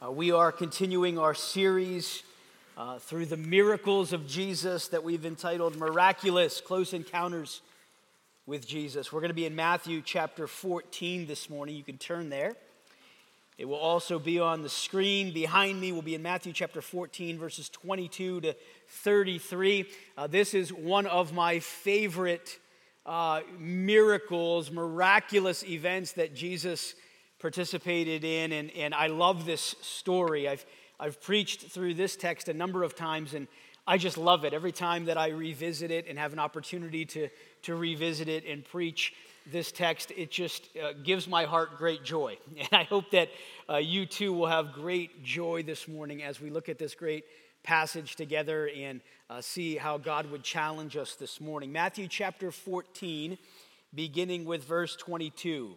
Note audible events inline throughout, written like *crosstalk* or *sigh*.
Uh, we are continuing our series uh, through the miracles of Jesus that we've entitled Miraculous Close Encounters with Jesus. We're going to be in Matthew chapter 14 this morning. You can turn there. It will also be on the screen behind me. We'll be in Matthew chapter 14, verses 22 to 33. Uh, this is one of my favorite uh, miracles, miraculous events that Jesus participated in, and, and I love this story. I've, I've preached through this text a number of times, and I just love it. Every time that I revisit it and have an opportunity to, to revisit it and preach this text, it just uh, gives my heart great joy. *laughs* And I hope that uh, you too will have great joy this morning as we look at this great passage together and uh, see how God would challenge us this morning. Matthew chapter 14, beginning with verse 22.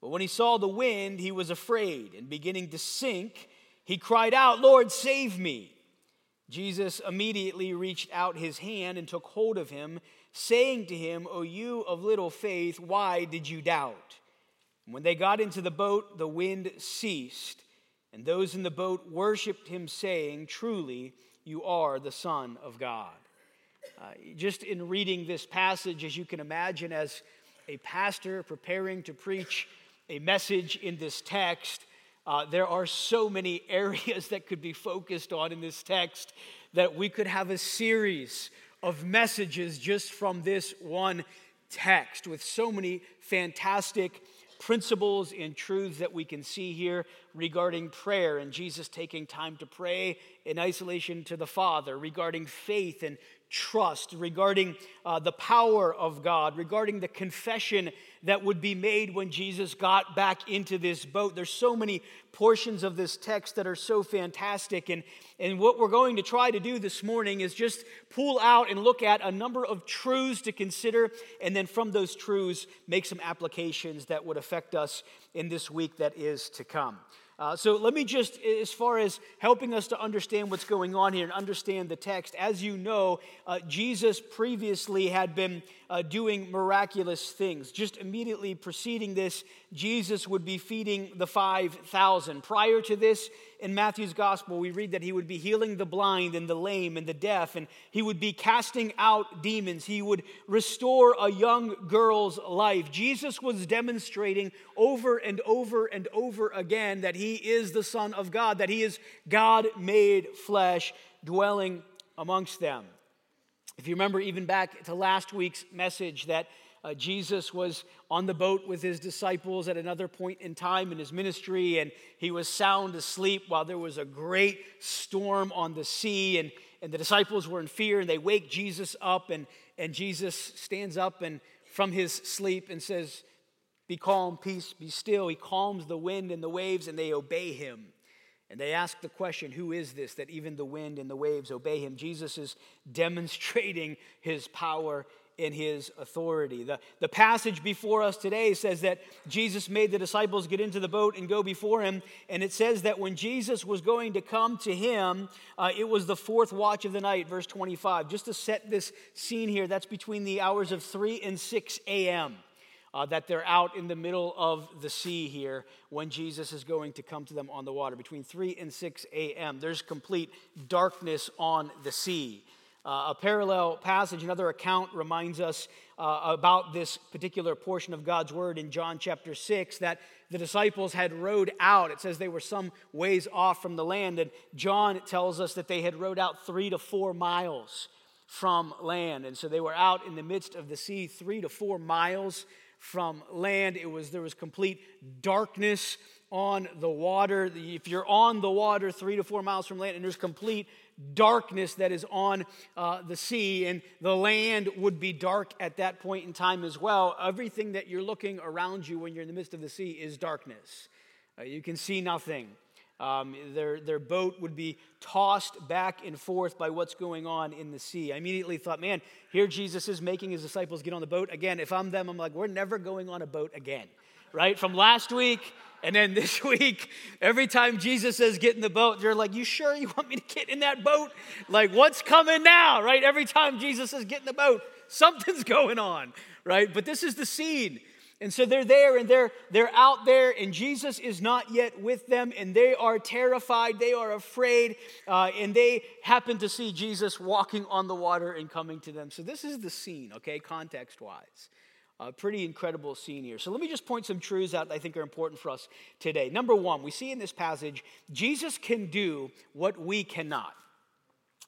But when he saw the wind, he was afraid, and beginning to sink, he cried out, Lord, save me. Jesus immediately reached out his hand and took hold of him, saying to him, O you of little faith, why did you doubt? And when they got into the boat, the wind ceased, and those in the boat worshiped him, saying, Truly, you are the Son of God. Uh, just in reading this passage, as you can imagine, as a pastor preparing to preach a message in this text. Uh, there are so many *laughs* areas that could be focused on in this text that we could have a series of messages just from this one text with so many fantastic principles and truths that we can see here regarding prayer and Jesus taking time to pray in isolation to the Father, regarding faith and trust, regarding uh, the power of God, regarding the confession that would be made when Jesus got back into this boat. There's so many portions of this text that are so fantastic. And, and what we're going to try to do this morning is just pull out and look at a number of truths to consider, and then from those truths, make some applications that would affect us in this week that is to come. Uh, so let me just, as far as helping us to understand what's going on here and understand the text, as you know, uh, Jesus previously had been uh, doing miraculous things. Just immediately preceding this, Jesus would be feeding the 5,000. Prior to this, in Matthew's gospel, we read that he would be healing the blind and the lame and the deaf, and he would be casting out demons. He would restore a young girl's life. Jesus was demonstrating over and over and over again that he is the Son of God, that he is God made flesh dwelling amongst them. If you remember, even back to last week's message, that uh, Jesus was on the boat with his disciples at another point in time in his ministry, and he was sound asleep while there was a great storm on the sea, and, and the disciples were in fear, and they wake Jesus up, and, and Jesus stands up and from his sleep and says, Be calm, peace, be still. He calms the wind and the waves, and they obey him. And they ask the question, Who is this that even the wind and the waves obey him? Jesus is demonstrating his power in his authority. The, the passage before us today says that Jesus made the disciples get into the boat and go before him. And it says that when Jesus was going to come to him, uh, it was the fourth watch of the night, verse 25. Just to set this scene here, that's between the hours of 3 and 6 a.m uh, that they're out in the middle of the sea here when Jesus is going to come to them on the water. Between 3 and 6 a.m., there's complete darkness on the sea. Uh, a parallel passage, another account reminds us uh, about this particular portion of God's word in John chapter 6 that the disciples had rowed out. It says they were some ways off from the land, and John tells us that they had rowed out three to four miles from land. And so they were out in the midst of the sea, three to four miles from land. It was there was complete darkness on the water. If you're on the water three to four miles from land, and there's complete darkness that is on uh, the sea, and the land would be dark at that point in time as well. Everything that you're looking around you when you're in the midst of the sea is darkness. Uh, you can see nothing. Um, their, their boat would be tossed back and forth by what's going on in the sea. I immediately thought, man, here Jesus is making his disciples get on the boat. Again, if I'm them, I'm like, we're never going on a boat again, right? From last week, and then *laughs* this week, every time Jesus says get in the boat, they're like, You sure you want me to get in that boat? Like, what's coming now, right? Every time Jesus says get in the boat, something's *laughs* going on, right? But this is the scene. And so they're there and they're, they're out there, and Jesus is not yet with them, and they are terrified, they are afraid, uh, and they happen to see Jesus walking on the water and coming to them. So this is the scene, okay, context wise. A pretty incredible scene here. So let me just point some truths out that I think are important for us today. Number one, we see in this passage, Jesus can do what we cannot.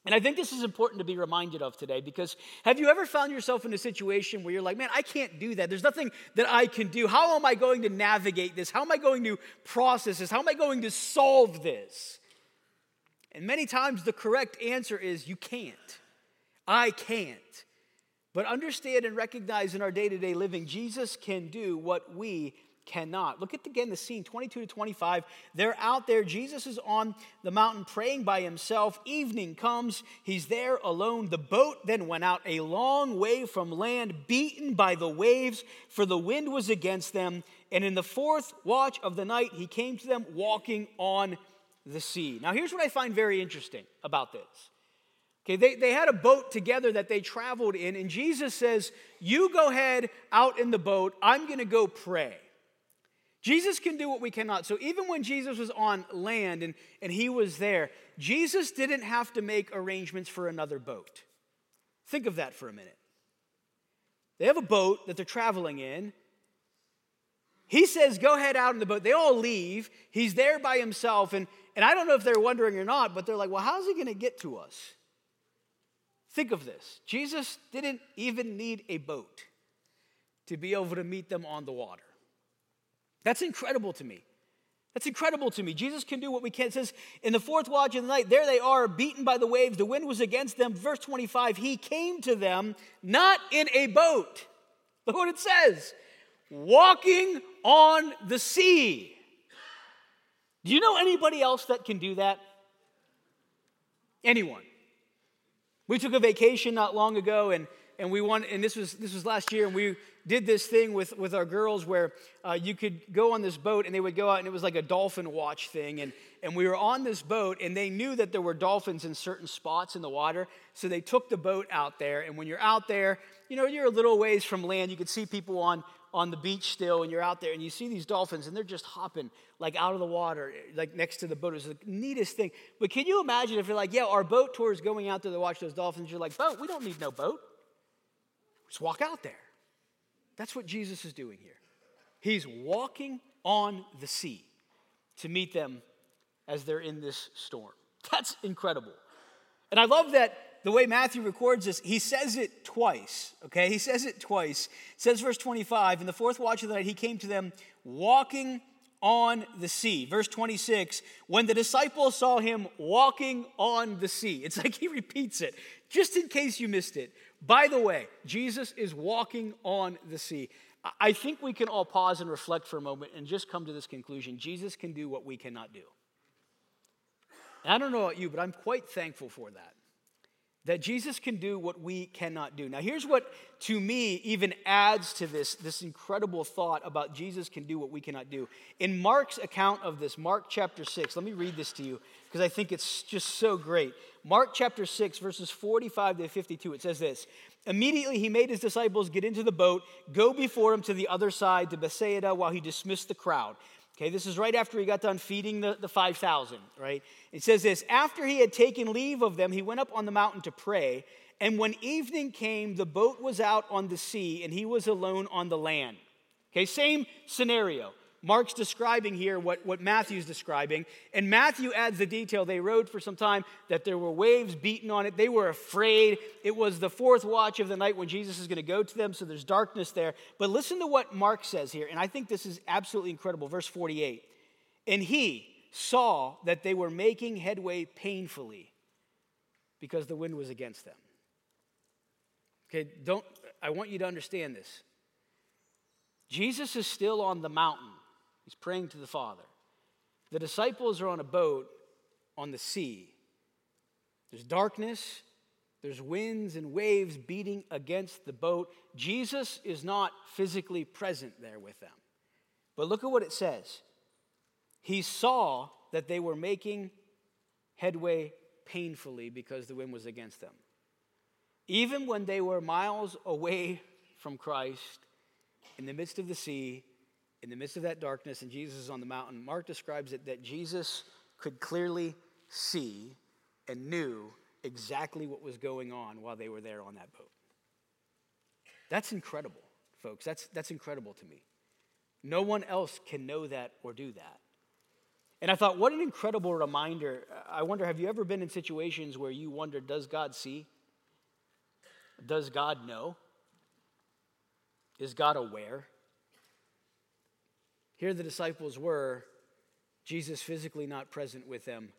And I think this is important to be reminded of today because have you ever found yourself in a situation where you're like, man, I can't do that. There's nothing that I can do. How am I going to navigate this? How am I going to process this? How am I going to solve this? And many times the correct answer is you can't. I can't. But understand and recognize in our day to day living, Jesus can do what we cannot. Look at again the scene 22 to 25. They're out there. Jesus is on the mountain praying by himself. Evening comes. He's there alone. The boat then went out a long way from land, beaten by the waves, for the wind was against them. And in the fourth watch of the night, he came to them walking on the sea. Now, here's what I find very interesting about this. Okay, they, they had a boat together that they traveled in, and Jesus says, You go ahead out in the boat, I'm gonna go pray. Jesus can do what we cannot. So even when Jesus was on land and, and he was there, Jesus didn't have to make arrangements for another boat. Think of that for a minute. They have a boat that they're traveling in. He says, Go ahead out in the boat. They all leave. He's there by himself. And, and I don't know if they're wondering or not, but they're like, Well, how's he going to get to us? Think of this Jesus didn't even need a boat to be able to meet them on the water. That's incredible to me. That's incredible to me. Jesus can do what we can. It says, in the fourth watch of the night, there they are, beaten by the waves. The wind was against them. Verse 25, he came to them not in a boat. Look what it says walking on the sea. Do you know anybody else that can do that? Anyone. We took a vacation not long ago, and, and we won, and this was this was last year, and we did this thing with, with our girls where uh, you could go on this boat and they would go out and it was like a dolphin watch thing. And, and we were on this boat and they knew that there were dolphins in certain spots in the water. So they took the boat out there. And when you're out there, you know, you're a little ways from land. You could see people on, on the beach still and you're out there and you see these dolphins and they're just hopping like out of the water, like next to the boat. It was the neatest thing. But can you imagine if you're like, yeah, our boat tour is going out there to watch those dolphins? You're like, boat, we don't need no boat. Just walk out there. That's what Jesus is doing here. He's walking on the sea to meet them as they're in this storm. *laughs* That's incredible. And I love that the way Matthew records this, he says it twice, okay? He says it twice. It says verse 25, in the fourth watch of the night, he came to them walking on the sea. Verse 26, when the disciples saw him walking on the sea, *laughs* it's like he repeats it, just in case you missed it. By the way, Jesus is walking on the sea. I think we can all pause and reflect for a moment and just come to this conclusion Jesus can do what we cannot do. And I don't know about you, but I'm quite thankful for that that Jesus can do what we cannot do. Now, here's what to me even adds to this, this incredible thought about Jesus can do what we cannot do. In Mark's account of this, Mark chapter 6, let me read this to you because I think it's just so great. Mark chapter 6, verses 45 to 52, it says this Immediately he made his disciples get into the boat, go before him to the other side to Bethsaida while he dismissed the crowd. Okay, this is right after he got done feeding the, the 5,000, right? It says this After he had taken leave of them, he went up on the mountain to pray. And when evening came, the boat was out on the sea, and he was alone on the land. Okay, same scenario. Mark's describing here what, what Matthew's describing. And Matthew adds the detail. They rowed for some time, that there were waves beating on it. They were afraid. It was the fourth watch of the night when Jesus is going to go to them, so there's darkness there. But listen to what Mark says here, and I think this is absolutely incredible. Verse 48. And he saw that they were making headway painfully because the wind was against them. Okay, don't, I want you to understand this. Jesus is still on the mountain He's praying to the Father. The disciples are on a boat on the sea. There's darkness, there's winds and waves beating against the boat. Jesus is not physically present there with them. But look at what it says. He saw that they were making headway painfully because the wind was against them. Even when they were miles away from Christ, in the midst of the sea, in the midst of that darkness and Jesus is on the mountain, Mark describes it that Jesus could clearly see and knew exactly what was going on while they were there on that boat. That's incredible, folks. That's, that's incredible to me. No one else can know that or do that. And I thought, what an incredible reminder. I wonder, have you ever been in situations where you wonder, does God see? Does God know? Is God aware? Here the disciples were, Jesus physically not present with them,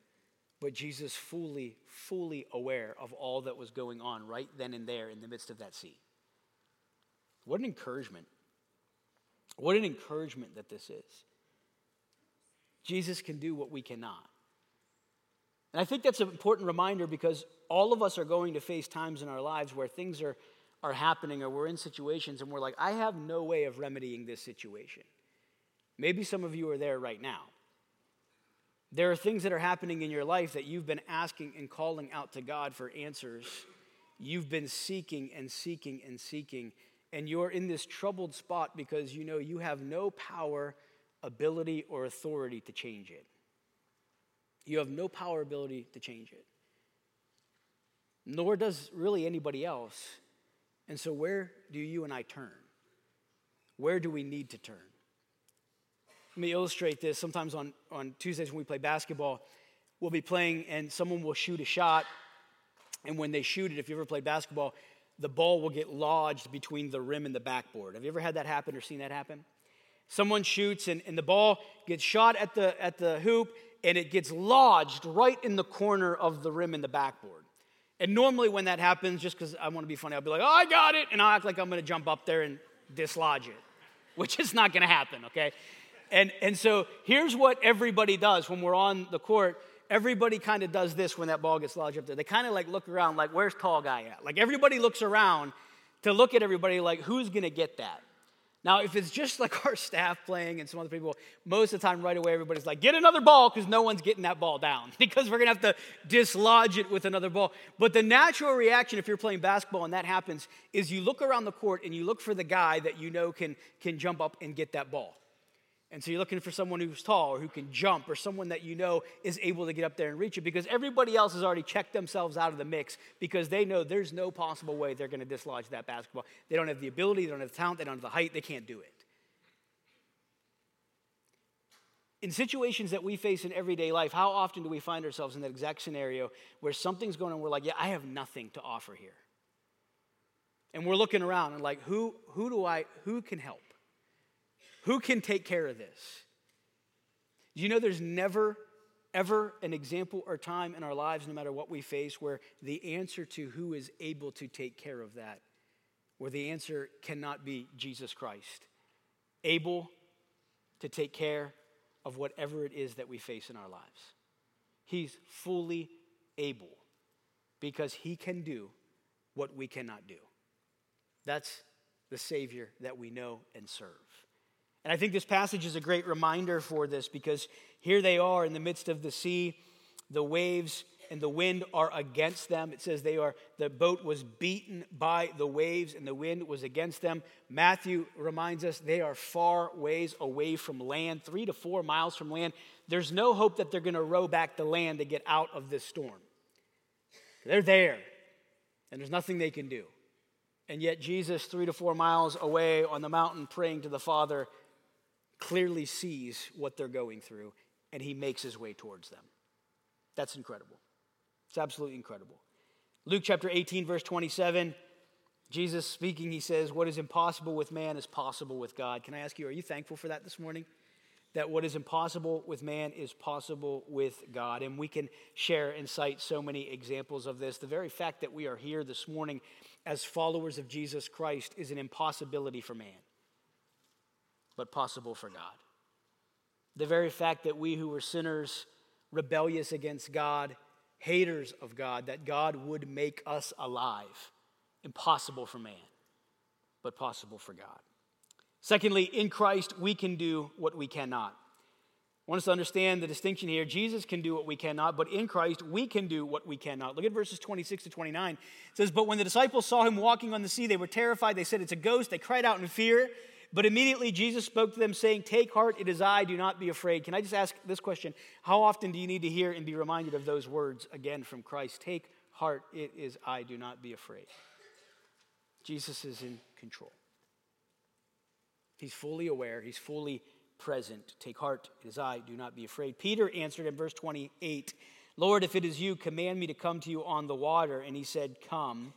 but Jesus fully, fully aware of all that was going on right then and there in the midst of that sea. What an encouragement. What an encouragement that this is. Jesus can do what we cannot. And I think that's an important reminder because all of us are going to face times in our lives where things are, are happening or we're in situations and we're like, I have no way of remedying this situation. Maybe some of you are there right now. There are things that are happening in your life that you've been asking and calling out to God for answers. You've been seeking and seeking and seeking, and you're in this troubled spot because you know you have no power, ability, or authority to change it. You have no power, ability to change it. Nor does really anybody else. And so, where do you and I turn? Where do we need to turn? Let me illustrate this. Sometimes on, on Tuesdays when we play basketball, we'll be playing and someone will shoot a shot. And when they shoot it, if you ever played basketball, the ball will get lodged between the rim and the backboard. Have you ever had that happen or seen that happen? Someone shoots and, and the ball gets shot at the, at the hoop and it gets lodged right in the corner of the rim and the backboard. And normally when that happens, just because I want to be funny, I'll be like, oh, I got it. And I'll act like I'm going to jump up there and dislodge it, which is not going to happen, okay? And, and so here's what everybody does when we're on the court. Everybody kind of does this when that ball gets lodged up there. They kind of like look around, like, where's tall guy at? Like everybody looks around to look at everybody, like, who's going to get that? Now, if it's just like our staff playing and some other people, most of the time, right away, everybody's like, get another ball because no one's getting that ball down *laughs* because we're going to have to dislodge it with another ball. But the natural reaction if you're playing basketball and that happens is you look around the court and you look for the guy that you know can, can jump up and get that ball. And so you're looking for someone who's tall or who can jump or someone that you know is able to get up there and reach it because everybody else has already checked themselves out of the mix because they know there's no possible way they're going to dislodge that basketball. They don't have the ability, they don't have the talent, they don't have the height, they can't do it. In situations that we face in everyday life, how often do we find ourselves in that exact scenario where something's going on, we're like, yeah, I have nothing to offer here. And we're looking around and like, who, who do I, who can help? Who can take care of this? You know there's never, ever an example or time in our lives, no matter what we face, where the answer to who is able to take care of that, where the answer cannot be Jesus Christ, able to take care of whatever it is that we face in our lives. He's fully able because he can do what we cannot do. That's the Savior that we know and serve. And I think this passage is a great reminder for this because here they are in the midst of the sea, the waves and the wind are against them. It says they are the boat was beaten by the waves and the wind was against them. Matthew reminds us they are far ways away from land, 3 to 4 miles from land. There's no hope that they're going to row back to land to get out of this storm. They're there. and there's nothing they can do. And yet, Jesus, three to four miles away on the mountain praying to the Father, clearly sees what they're going through and he makes his way towards them. That's incredible. It's absolutely incredible. Luke chapter 18, verse 27, Jesus speaking, he says, What is impossible with man is possible with God. Can I ask you, are you thankful for that this morning? That what is impossible with man is possible with God. And we can share and cite so many examples of this. The very fact that we are here this morning as followers of Jesus Christ is an impossibility for man, but possible for God. The very fact that we who were sinners, rebellious against God, haters of God, that God would make us alive, impossible for man, but possible for God. Secondly, in Christ, we can do what we cannot. I want us to understand the distinction here. Jesus can do what we cannot, but in Christ, we can do what we cannot. Look at verses 26 to 29. It says, But when the disciples saw him walking on the sea, they were terrified. They said, It's a ghost. They cried out in fear. But immediately Jesus spoke to them, saying, Take heart, it is I, do not be afraid. Can I just ask this question? How often do you need to hear and be reminded of those words again from Christ? Take heart, it is I, do not be afraid. Jesus is in control. He's fully aware, he's fully present. Take heart, it is I, do not be afraid. Peter answered in verse 28, Lord, if it is you, command me to come to you on the water. And he said, Come.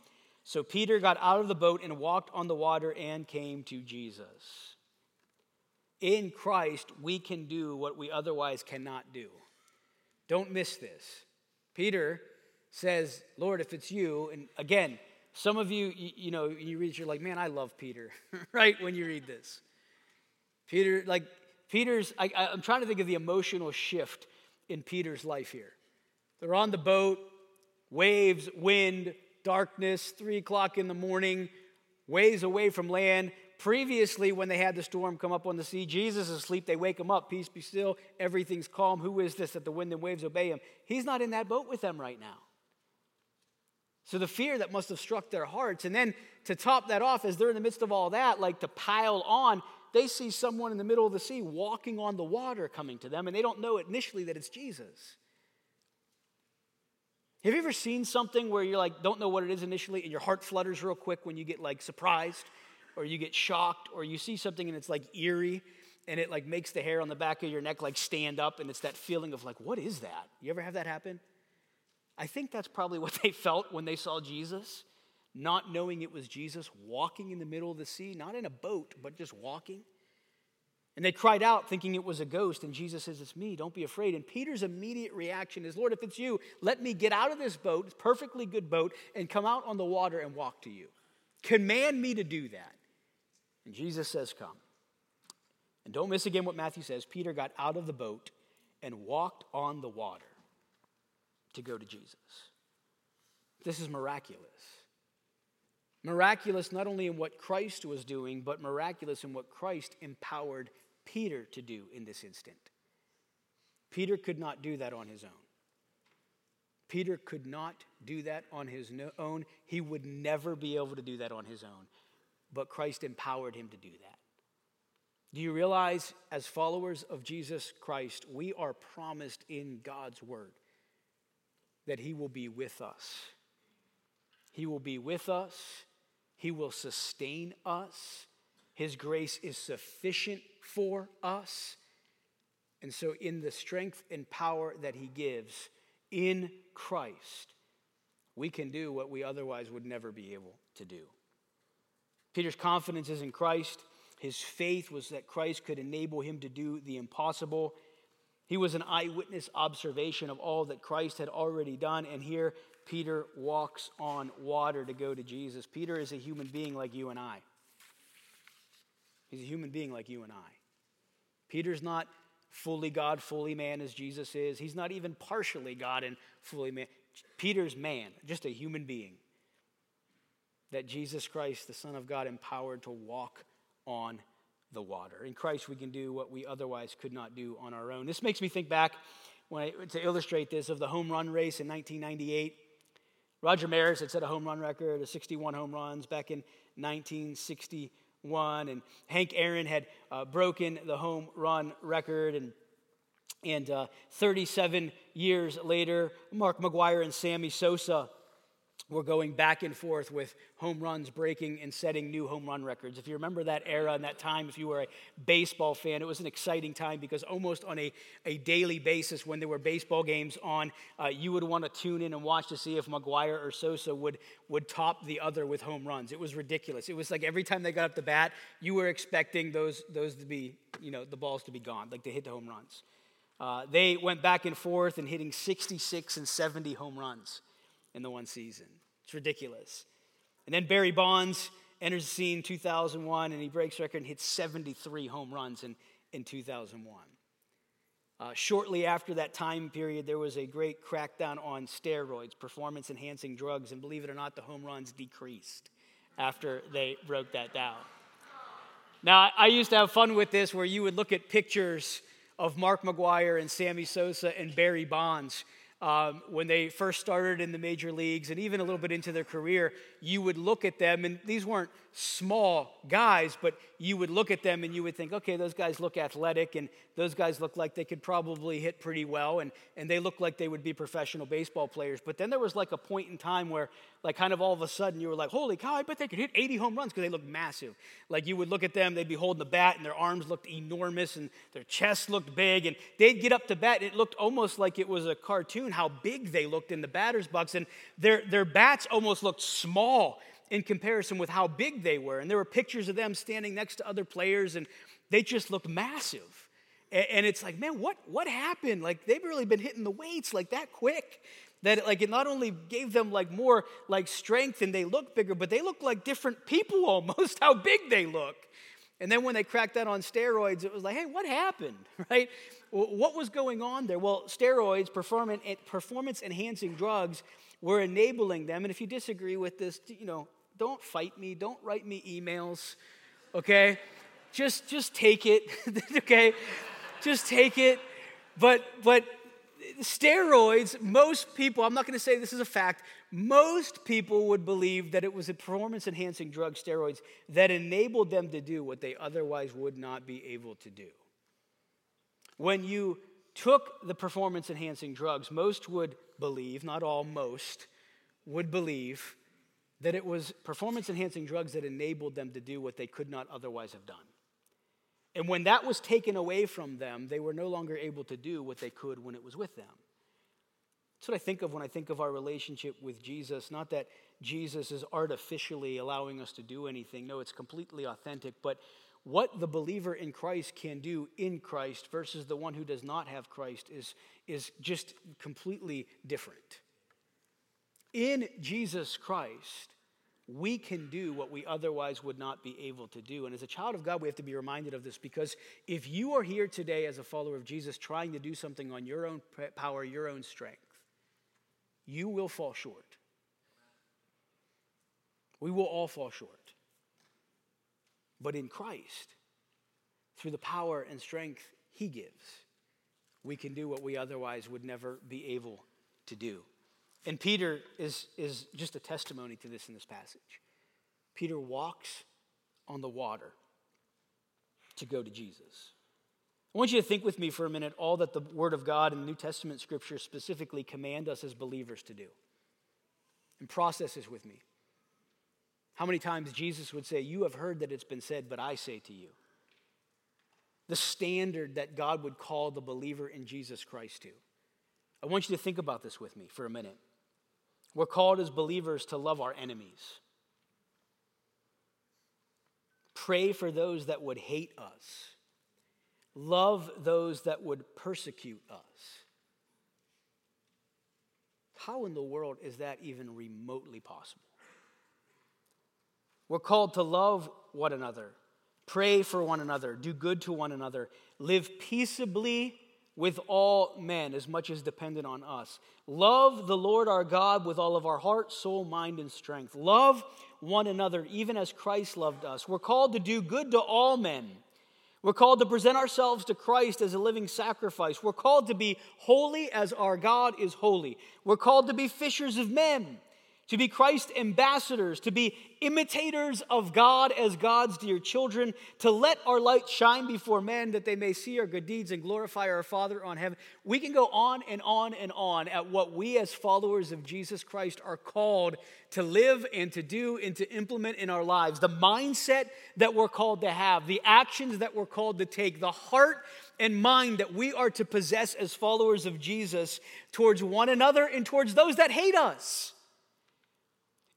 So Peter got out of the boat and walked on the water and came to Jesus. In Christ, we can do what we otherwise cannot do. Don't miss this. Peter says, Lord, if it's you, and again, some of you, you, you know, you read, you're like, man, I love Peter, *laughs* right? When you read this. Peter, like, Peter's, I, I'm trying to think of the emotional shift in Peter's life here. They're on the boat, waves, wind, darkness, three o'clock in the morning, ways away from land. Previously, when they had the storm come up on the sea, Jesus is asleep. They wake him up. Peace be still. Everything's calm. Who is this that the wind and waves obey him? He's not in that boat with them right now. So the fear that must have struck their hearts. And then to top that off, as they're in the midst of all that, like to pile on, they see someone in the middle of the sea walking on the water coming to them, and they don't know initially that it's Jesus. Have you ever seen something where you're like, don't know what it is initially, and your heart flutters real quick when you get like surprised, or you get shocked, or you see something and it's like eerie, and it like makes the hair on the back of your neck like stand up, and it's that feeling of like, what is that? You ever have that happen? I think that's probably *laughs* what they felt when they saw Jesus, not knowing it was Jesus walking in the middle of the sea, not in a boat, but just walking. And they cried out, thinking it was a ghost. And Jesus says, It's me, don't be afraid. And Peter's immediate reaction is, Lord, if it's you, let me get out of this boat, it's perfectly good boat, and come out on the water and walk to you. Command me to do that. And Jesus says, Come. And don't miss again what Matthew says. Peter got out of the boat and walked on the water to go to Jesus. This is miraculous. Miraculous not only in what Christ was doing, but miraculous in what Christ empowered Peter to do in this instant. Peter could not do that on his own. Peter could not do that on his own. He would never be able to do that on his own. But Christ empowered him to do that. Do you realize, as followers of Jesus Christ, we are promised in God's word that He will be with us? He will be with us, He will sustain us, His grace is sufficient for us. And so, in the strength and power that He gives in Christ, we can do what we otherwise would never be able to do. Peter's confidence is in Christ. His faith was that Christ could enable him to do the impossible. He was an eyewitness observation of all that Christ had already done. And here, Peter walks on water to go to Jesus. Peter is a human being like you and I. He's a human being like you and I. Peter's not fully God, fully man as Jesus is. He's not even partially God and fully man. Peter's man, just a human being that Jesus Christ, the Son of God, empowered to walk on the water. In Christ, we can do what we otherwise could not do on our own. This makes me think back when I, to illustrate this of the home run race in 1998. Roger Maris had set a home run record of 61 home runs back in 1960 one, and Hank Aaron had uh, broken the home run record. And, and uh, 37 years later, Mark McGwire and Sammy Sosa were going back and forth with home runs breaking and setting new home run records. If you remember that era and that time, if you were a baseball fan, it was an exciting time because almost on a, a daily basis, when there were baseball games on, uh, you would want to tune in and watch to see if McGwire or Sosa would, would top the other with home runs. It was ridiculous. It was like every time they got up the bat, you were expecting those, those to be, you know, the balls to be gone, like to hit the home runs. Uh, they went back and forth and hitting 66 and 70 home runs in the one season. It's ridiculous. And then Barry Bonds enters the scene in 2001 and he breaks record and hits 73 home runs in, in 2001. Uh, shortly after that time period, there was a great crackdown on steroids, performance enhancing drugs, and believe it or not, the home runs decreased after they broke that down. Now, I used to have fun with this where you would look at pictures of Mark McGwire and Sammy Sosa and Barry Bonds um, when they first started in the major leagues and even a little bit into their career, you would look at them, and these weren't small guys, but you would look at them and you would think, okay, those guys look athletic and those guys look like they could probably hit pretty well and, and they look like they would be professional baseball players. But then there was like a point in time where, like, kind of all of a sudden you were like, holy cow, I bet they could hit 80 home runs because they looked massive. Like, you would look at them, they'd be holding the bat and their arms looked enormous and their chest looked big and they'd get up to bat and it looked almost like it was a cartoon how big they looked in the batter's box and their, their bats almost looked small in comparison with how big they were. And there were pictures of them standing next to other players, and they just looked massive. And it's like, man, what, what happened? Like, they've really been hitting the weights like that quick. That like it not only gave them like more like strength and they look bigger, but they look like different people *laughs* almost, how big they look. And then when they cracked that on steroids, it was like, hey, what happened, *laughs* right? What was going on there? Well, steroids, performance enhancing drugs, were enabling them. And if you disagree with this, you know, don't fight me. Don't write me emails, okay? Just, just take it, *laughs* okay? Just take it. But, but steroids, most people, I'm not going to say this is a fact, most people would believe that it was a performance enhancing drug, steroids, that enabled them to do what they otherwise would not be able to do. When you took the performance enhancing drugs, most would believe, not all, most would believe that it was performance enhancing drugs that enabled them to do what they could not otherwise have done. And when that was taken away from them, they were no longer able to do what they could when it was with them. That's what I think of when I think of our relationship with Jesus. Not that Jesus is artificially allowing us to do anything, no, it's completely authentic. But what the believer in Christ can do in Christ versus the one who does not have Christ is, is just completely different. In Jesus Christ, we can do what we otherwise would not be able to do. And as a child of God, we have to be reminded of this because if you are here today as a follower of Jesus trying to do something on your own power, your own strength, you will fall short. We will all fall short. But in Christ, through the power and strength He gives, we can do what we otherwise would never be able to do. And Peter is, is just a testimony to this in this passage. Peter walks on the water to go to Jesus. I want you to think with me for a minute all that the Word of God and New Testament Scripture specifically command us as believers to do. And process this with me. How many times Jesus would say, You have heard that it's been said, but I say to you. The standard that God would call the believer in Jesus Christ to. I want you to think about this with me for a minute. We're called as believers to love our enemies. Pray for those that would hate us. Love those that would persecute us. How in the world is that even remotely possible? We're called to love one another, pray for one another, do good to one another, live peaceably with all men as much as dependent on us. Love the Lord our God with all of our heart, soul, mind, and strength. Love one another even as Christ loved us. We're called to do good to all men. We're called to present ourselves to Christ as a living sacrifice. We're called to be holy as our God is holy. We're called to be fishers of men. To be Christ ambassadors, to be imitators of God as God's dear children, to let our light shine before men that they may see our good deeds and glorify our Father on heaven. We can go on and on and on at what we as followers of Jesus Christ are called to live and to do and to implement in our lives. The mindset that we're called to have, the actions that we're called to take, the heart and mind that we are to possess as followers of Jesus towards one another and towards those that hate us.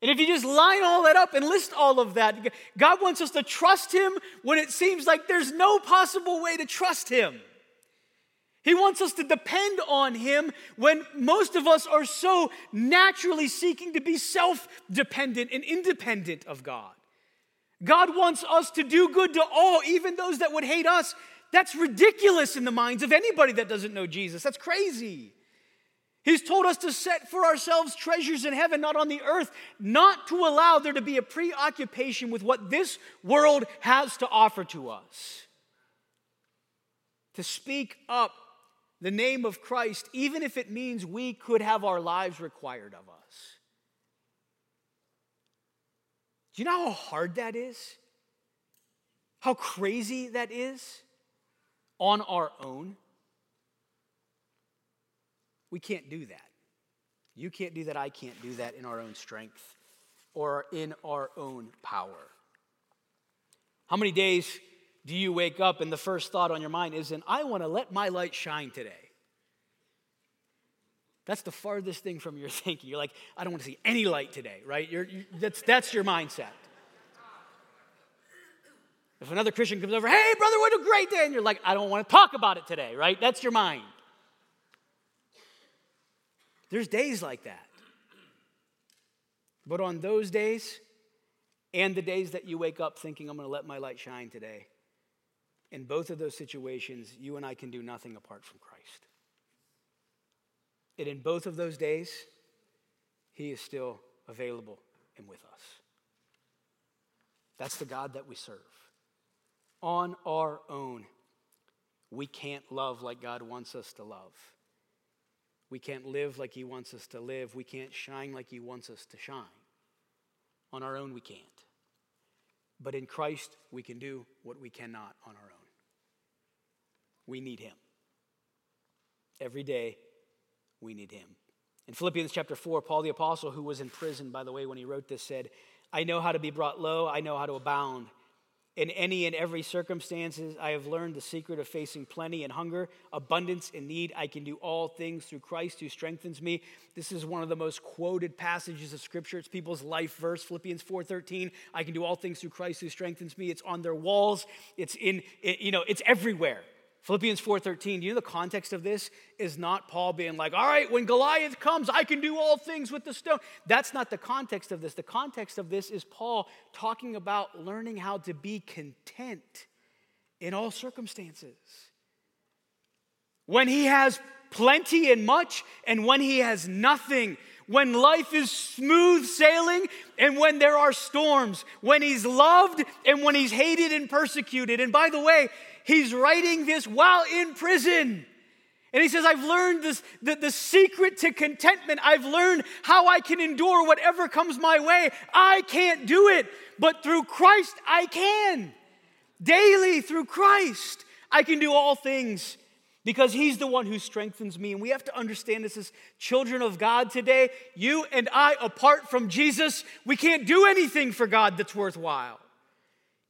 And if you just line all that up and list all of that, God wants us to trust Him when it seems like there's no possible way to trust Him. He wants us to depend on Him when most of us are so naturally seeking to be self dependent and independent of God. God wants us to do good to all, even those that would hate us. That's ridiculous in the minds of anybody that doesn't know Jesus. That's crazy. He's told us to set for ourselves treasures in heaven, not on the earth, not to allow there to be a preoccupation with what this world has to offer to us. To speak up the name of Christ, even if it means we could have our lives required of us. Do you know how hard that is? How crazy that is on our own? We can't do that. You can't do that. I can't do that in our own strength or in our own power. How many days do you wake up and the first thought on your mind isn't, I want to let my light shine today? That's the farthest thing from your *laughs* thinking. You're like, I don't want to see any light today, right? You're, you, that's, that's your mindset. If another Christian comes over, hey, brother, what a great day, and you're like, I don't want to talk about it today, right? That's your mind. There's days like that. But on those days, and the days that you wake up thinking, I'm going to let my light shine today, in both of those situations, you and I can do nothing apart from Christ. And in both of those days, He is still available and with us. That's the God that we serve. On our own, we can't love like God wants us to love. We can't live like He wants us to live. We can't shine like He wants us to shine. On our own, we can't. But in Christ, we can do what we cannot on our own. We need Him. Every day, we need Him. In Philippians chapter 4, Paul the Apostle, who was in prison, by the way, when he wrote this, said, I know how to be brought low, I know how to abound. In any and every circumstances, I have learned the secret of facing plenty and hunger, abundance and need. I can do all things through Christ who strengthens me. This is one of the most quoted passages of scripture. It's people's life verse, Philippians 4:13. I can do all things through Christ who strengthens me. It's on their walls. It's in it, you know, it's everywhere. Philippians 4:13, do you know the context of this is not Paul being like, "All right, when Goliath comes, I can do all things with the stone." That's not the context of this. The context of this is Paul talking about learning how to be content in all circumstances. When he has plenty and much and when he has nothing, when life is smooth sailing and when there are storms, when he's loved and when he's hated and persecuted. And by the way, He's writing this while in prison. And he says, I've learned this, the, the secret to contentment. I've learned how I can endure whatever comes my way. I can't do it, but through Christ I can. Daily through Christ, I can do all things because he's the one who strengthens me. And we have to understand this as children of God today. You and I, apart from Jesus, we can't do anything for God that's worthwhile.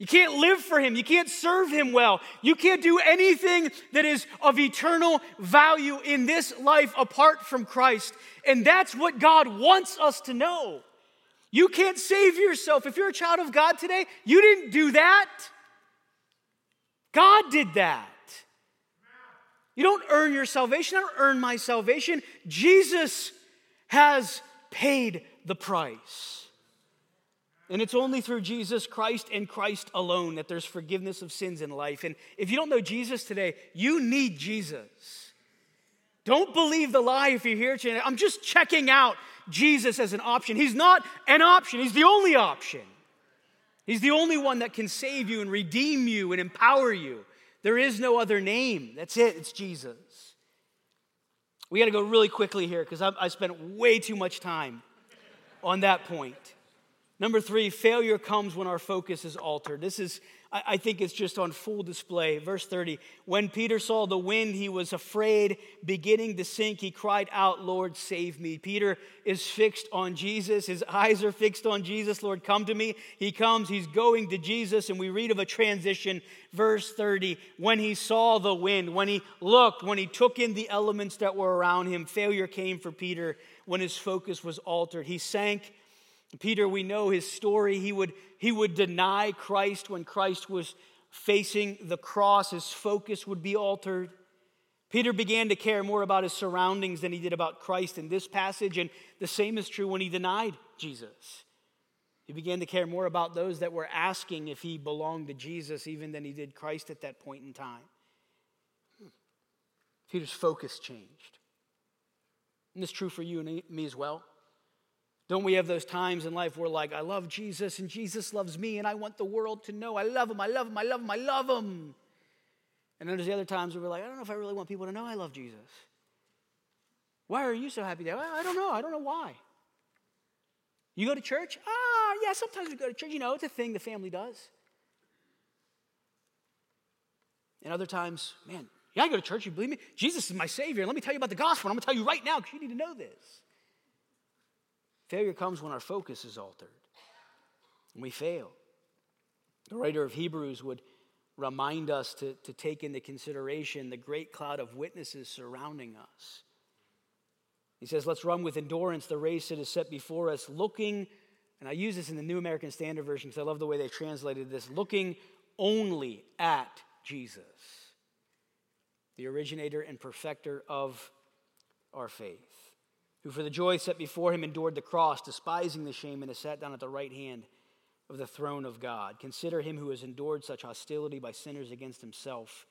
You can't live for Him. You can't serve Him well. You can't do anything that is of eternal value in this life apart from Christ. And that's what God wants us to know. You can't save yourself. If you're a child of God today, you didn't do that. God did that. You don't earn your salvation. I don't earn my salvation. Jesus has paid the price. And it's only through Jesus Christ and Christ alone that there's forgiveness of sins in life. And if you don't know Jesus today, you need Jesus. Don't believe the lie if you're here today. I'm just checking out Jesus as an option. He's not an option, He's the only option. He's the only one that can save you and redeem you and empower you. There is no other name. That's it, it's Jesus. We got to go really quickly here because I spent way too much time on that point. Number three, failure comes when our focus is altered. This is I think it's just on full display. Verse 30 When Peter saw the wind, he was afraid, beginning to sink. He cried out, Lord, save me. Peter is fixed on Jesus. His eyes are fixed on Jesus. Lord, come to me. He comes, he's going to Jesus, and we read of a transition. Verse 30 When he saw the wind, when he looked, when he took in the elements that were around him, failure came for Peter when his focus was altered. He sank Peter, we know his story. He would, he would deny Christ when Christ was facing the cross, his focus would be altered. Peter began to care more about his surroundings than he did about Christ in this passage, and the same is true when he denied Jesus. He began to care more about those that were asking if he belonged to Jesus even than he did Christ at that point in time. Peter's focus changed. And is true for you and me as well. Don't we have those times in life where, like, I love Jesus and Jesus loves me and I want the world to know I love him, I love him, I love him, I love him. And then there's the other times where we're like, I don't know if I really want people to know I love Jesus. Why are you so happy there? I don't know. I don't know why. You go to church? Ah, yeah, sometimes we go to church. You know, it's a thing the family does. And other times, man, yeah, I go to church. You believe me? Jesus is my Savior. Let me tell you about the gospel. I'm going to tell you right now because you need to know this. Failure comes when our focus is altered and we fail. The writer of Hebrews would remind us to, to take into consideration the great cloud of witnesses surrounding us. He says, Let's run with endurance the race that is set before us, looking, and I use this in the New American Standard Version because I love the way they translated this, looking only at Jesus, the originator and perfecter of our faith who for the joy set before him endured the cross, despising the shame, and has sat down at the right hand of the throne of God. Consider him who has endured such hostility by sinners against himself,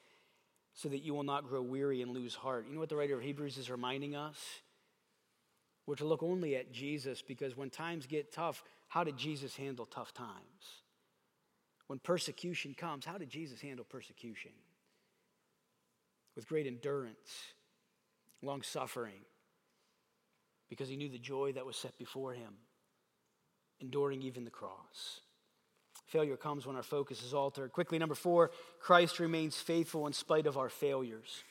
so that you will not grow weary and lose heart. You know what the writer of Hebrews is reminding us? We're to look only at Jesus because when times get tough, how did Jesus handle tough times? When persecution comes, how did Jesus handle persecution? With great endurance, long suffering because he knew the joy that was set before him, enduring even the cross. Failure comes when our focus is altered. Quickly, number four, Christ remains faithful in spite of our failures.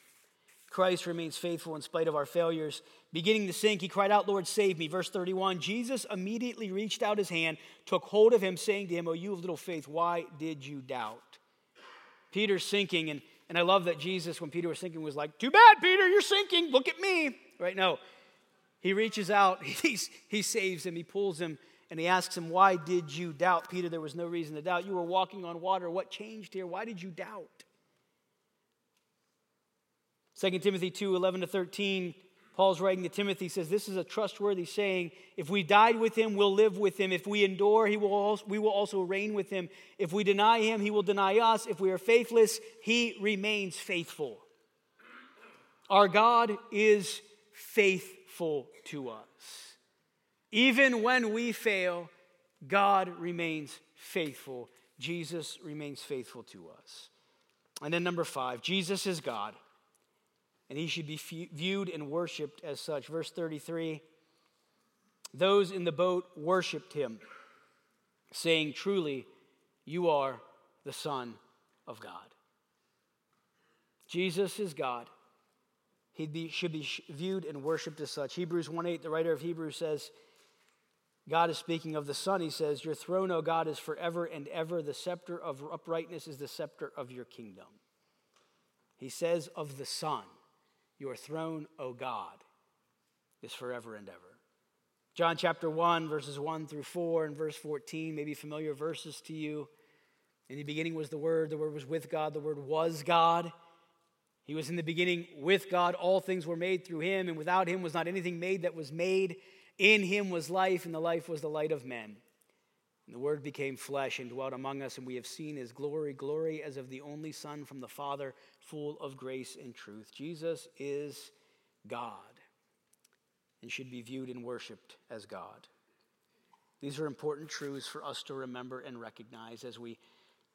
Christ remains faithful in spite of our failures. Beginning to sink, he cried out, Lord, save me. Verse 31 Jesus immediately reached out his hand, took hold of him, saying to him, O you of little faith, why did you doubt? Peter's sinking, and, and I love that Jesus, when Peter was sinking, was like, Too bad, Peter, you're sinking. Look at me. Right? No, he reaches out, *laughs* he's, he saves him, he pulls him, and he asks him, Why did you doubt? Peter, there was no reason to doubt. You were walking on water. What changed here? Why did you doubt? 2 Timothy 2 11 to 13, Paul's writing to Timothy, says, This is a trustworthy saying. If we died with him, we'll live with him. If we endure, he will also, we will also reign with him. If we deny him, he will deny us. If we are faithless, he remains faithful. Our God is faithful faithful to us. Even when we fail, God remains faithful. Jesus remains faithful to us. And then, number five, Jesus is God, and he should be viewed and worshiped as such. Verse 33 Those in the boat worshiped him, saying, Truly, you are the Son of God. Jesus is God, he be, should be viewed and worshiped as such. Hebrews 1 8, the writer of Hebrews says, God is speaking of the Son. He says, Your throne, O God, is forever and ever. The scepter of uprightness is the scepter of your kingdom. He says of the Son, Your throne, O God, is forever and ever. John chapter 1, verses 1 through 4, and verse 14, maybe familiar verses to you. In the beginning was the Word, the Word was with God, the Word was God. He was in the beginning with God. All things were made through him, and without him was not anything made that was made. In him was life, and the life was the light of men. And the Word became flesh and dwelt among us, and we have seen his glory, glory as of the only Son from the Father, full of grace and truth. Jesus is God and should be viewed and worshiped as God. These are important truths for us to remember and recognize as we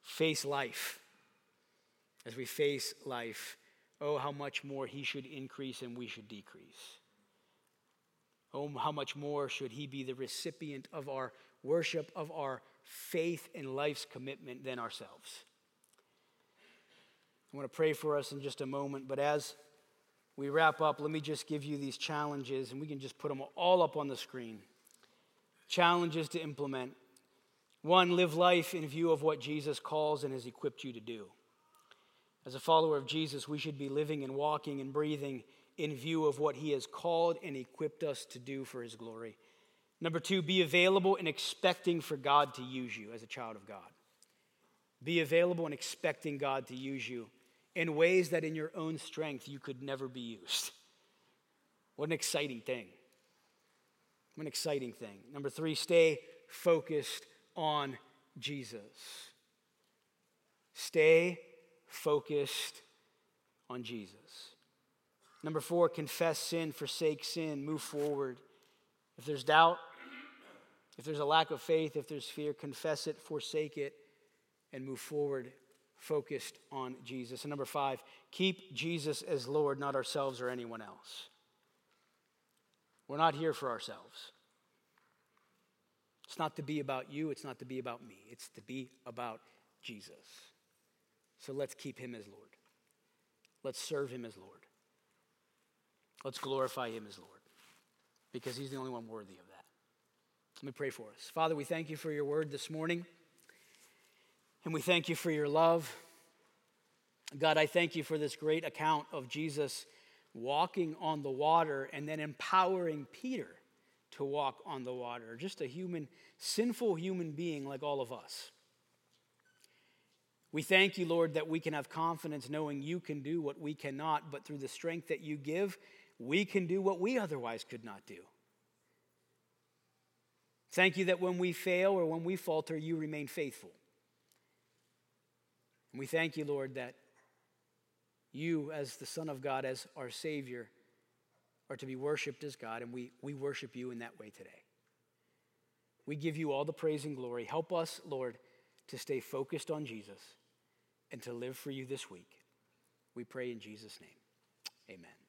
face life. As we face life oh, how much more he should increase and we should decrease. oh, how much more should he be the recipient of our worship, of our faith and life's commitment than ourselves? I want to pray for us in just a moment, but as we wrap up, let me just give you these challenges, and we can just put them all up on the screen. Challenges to implement. One, live life in view of what Jesus calls and has equipped you to do. As a follower of Jesus, we should be living and walking and breathing in view of what he has called and equipped us to do for his glory. Number two, be available and expecting for God to use you as a child of God. Be available and expecting God to use you in ways that in your own strength you could never be used. What an exciting thing. What an exciting thing. Number three, stay focused on Jesus. Stay focused on Jesus. Number four, confess sin, forsake sin, move forward. If there's doubt, if there's a lack of faith, if there's fear, confess it, forsake it, and move forward focused on Jesus. And number five, keep Jesus as Lord, not ourselves or anyone else. We're not here for ourselves. It's not to be about you, it's not to be about me, it's to be about Jesus. So let's keep him as Lord. Let's serve him as Lord. Let's glorify him as Lord because he's the only one worthy of that. Let me pray for us. Father, we thank you for your word this morning. And we thank you for your love. God, I thank you for this great account of Jesus walking on the water and then empowering Peter to walk on the water. Just a human, sinful human being like all of us. We thank you, Lord, that we can have confidence knowing you can do what we cannot, but through the strength that you give, we can do what we otherwise could not do. Thank you that when we fail or when we falter, you remain faithful. And we thank you, Lord, that you, as the Son of God, as our Savior, are to be worshiped as God, and we, we worship you in that way today. We give you all the praise and glory. Help us, Lord, to stay focused on Jesus and to live for you this week. We pray in Jesus' name. Amen.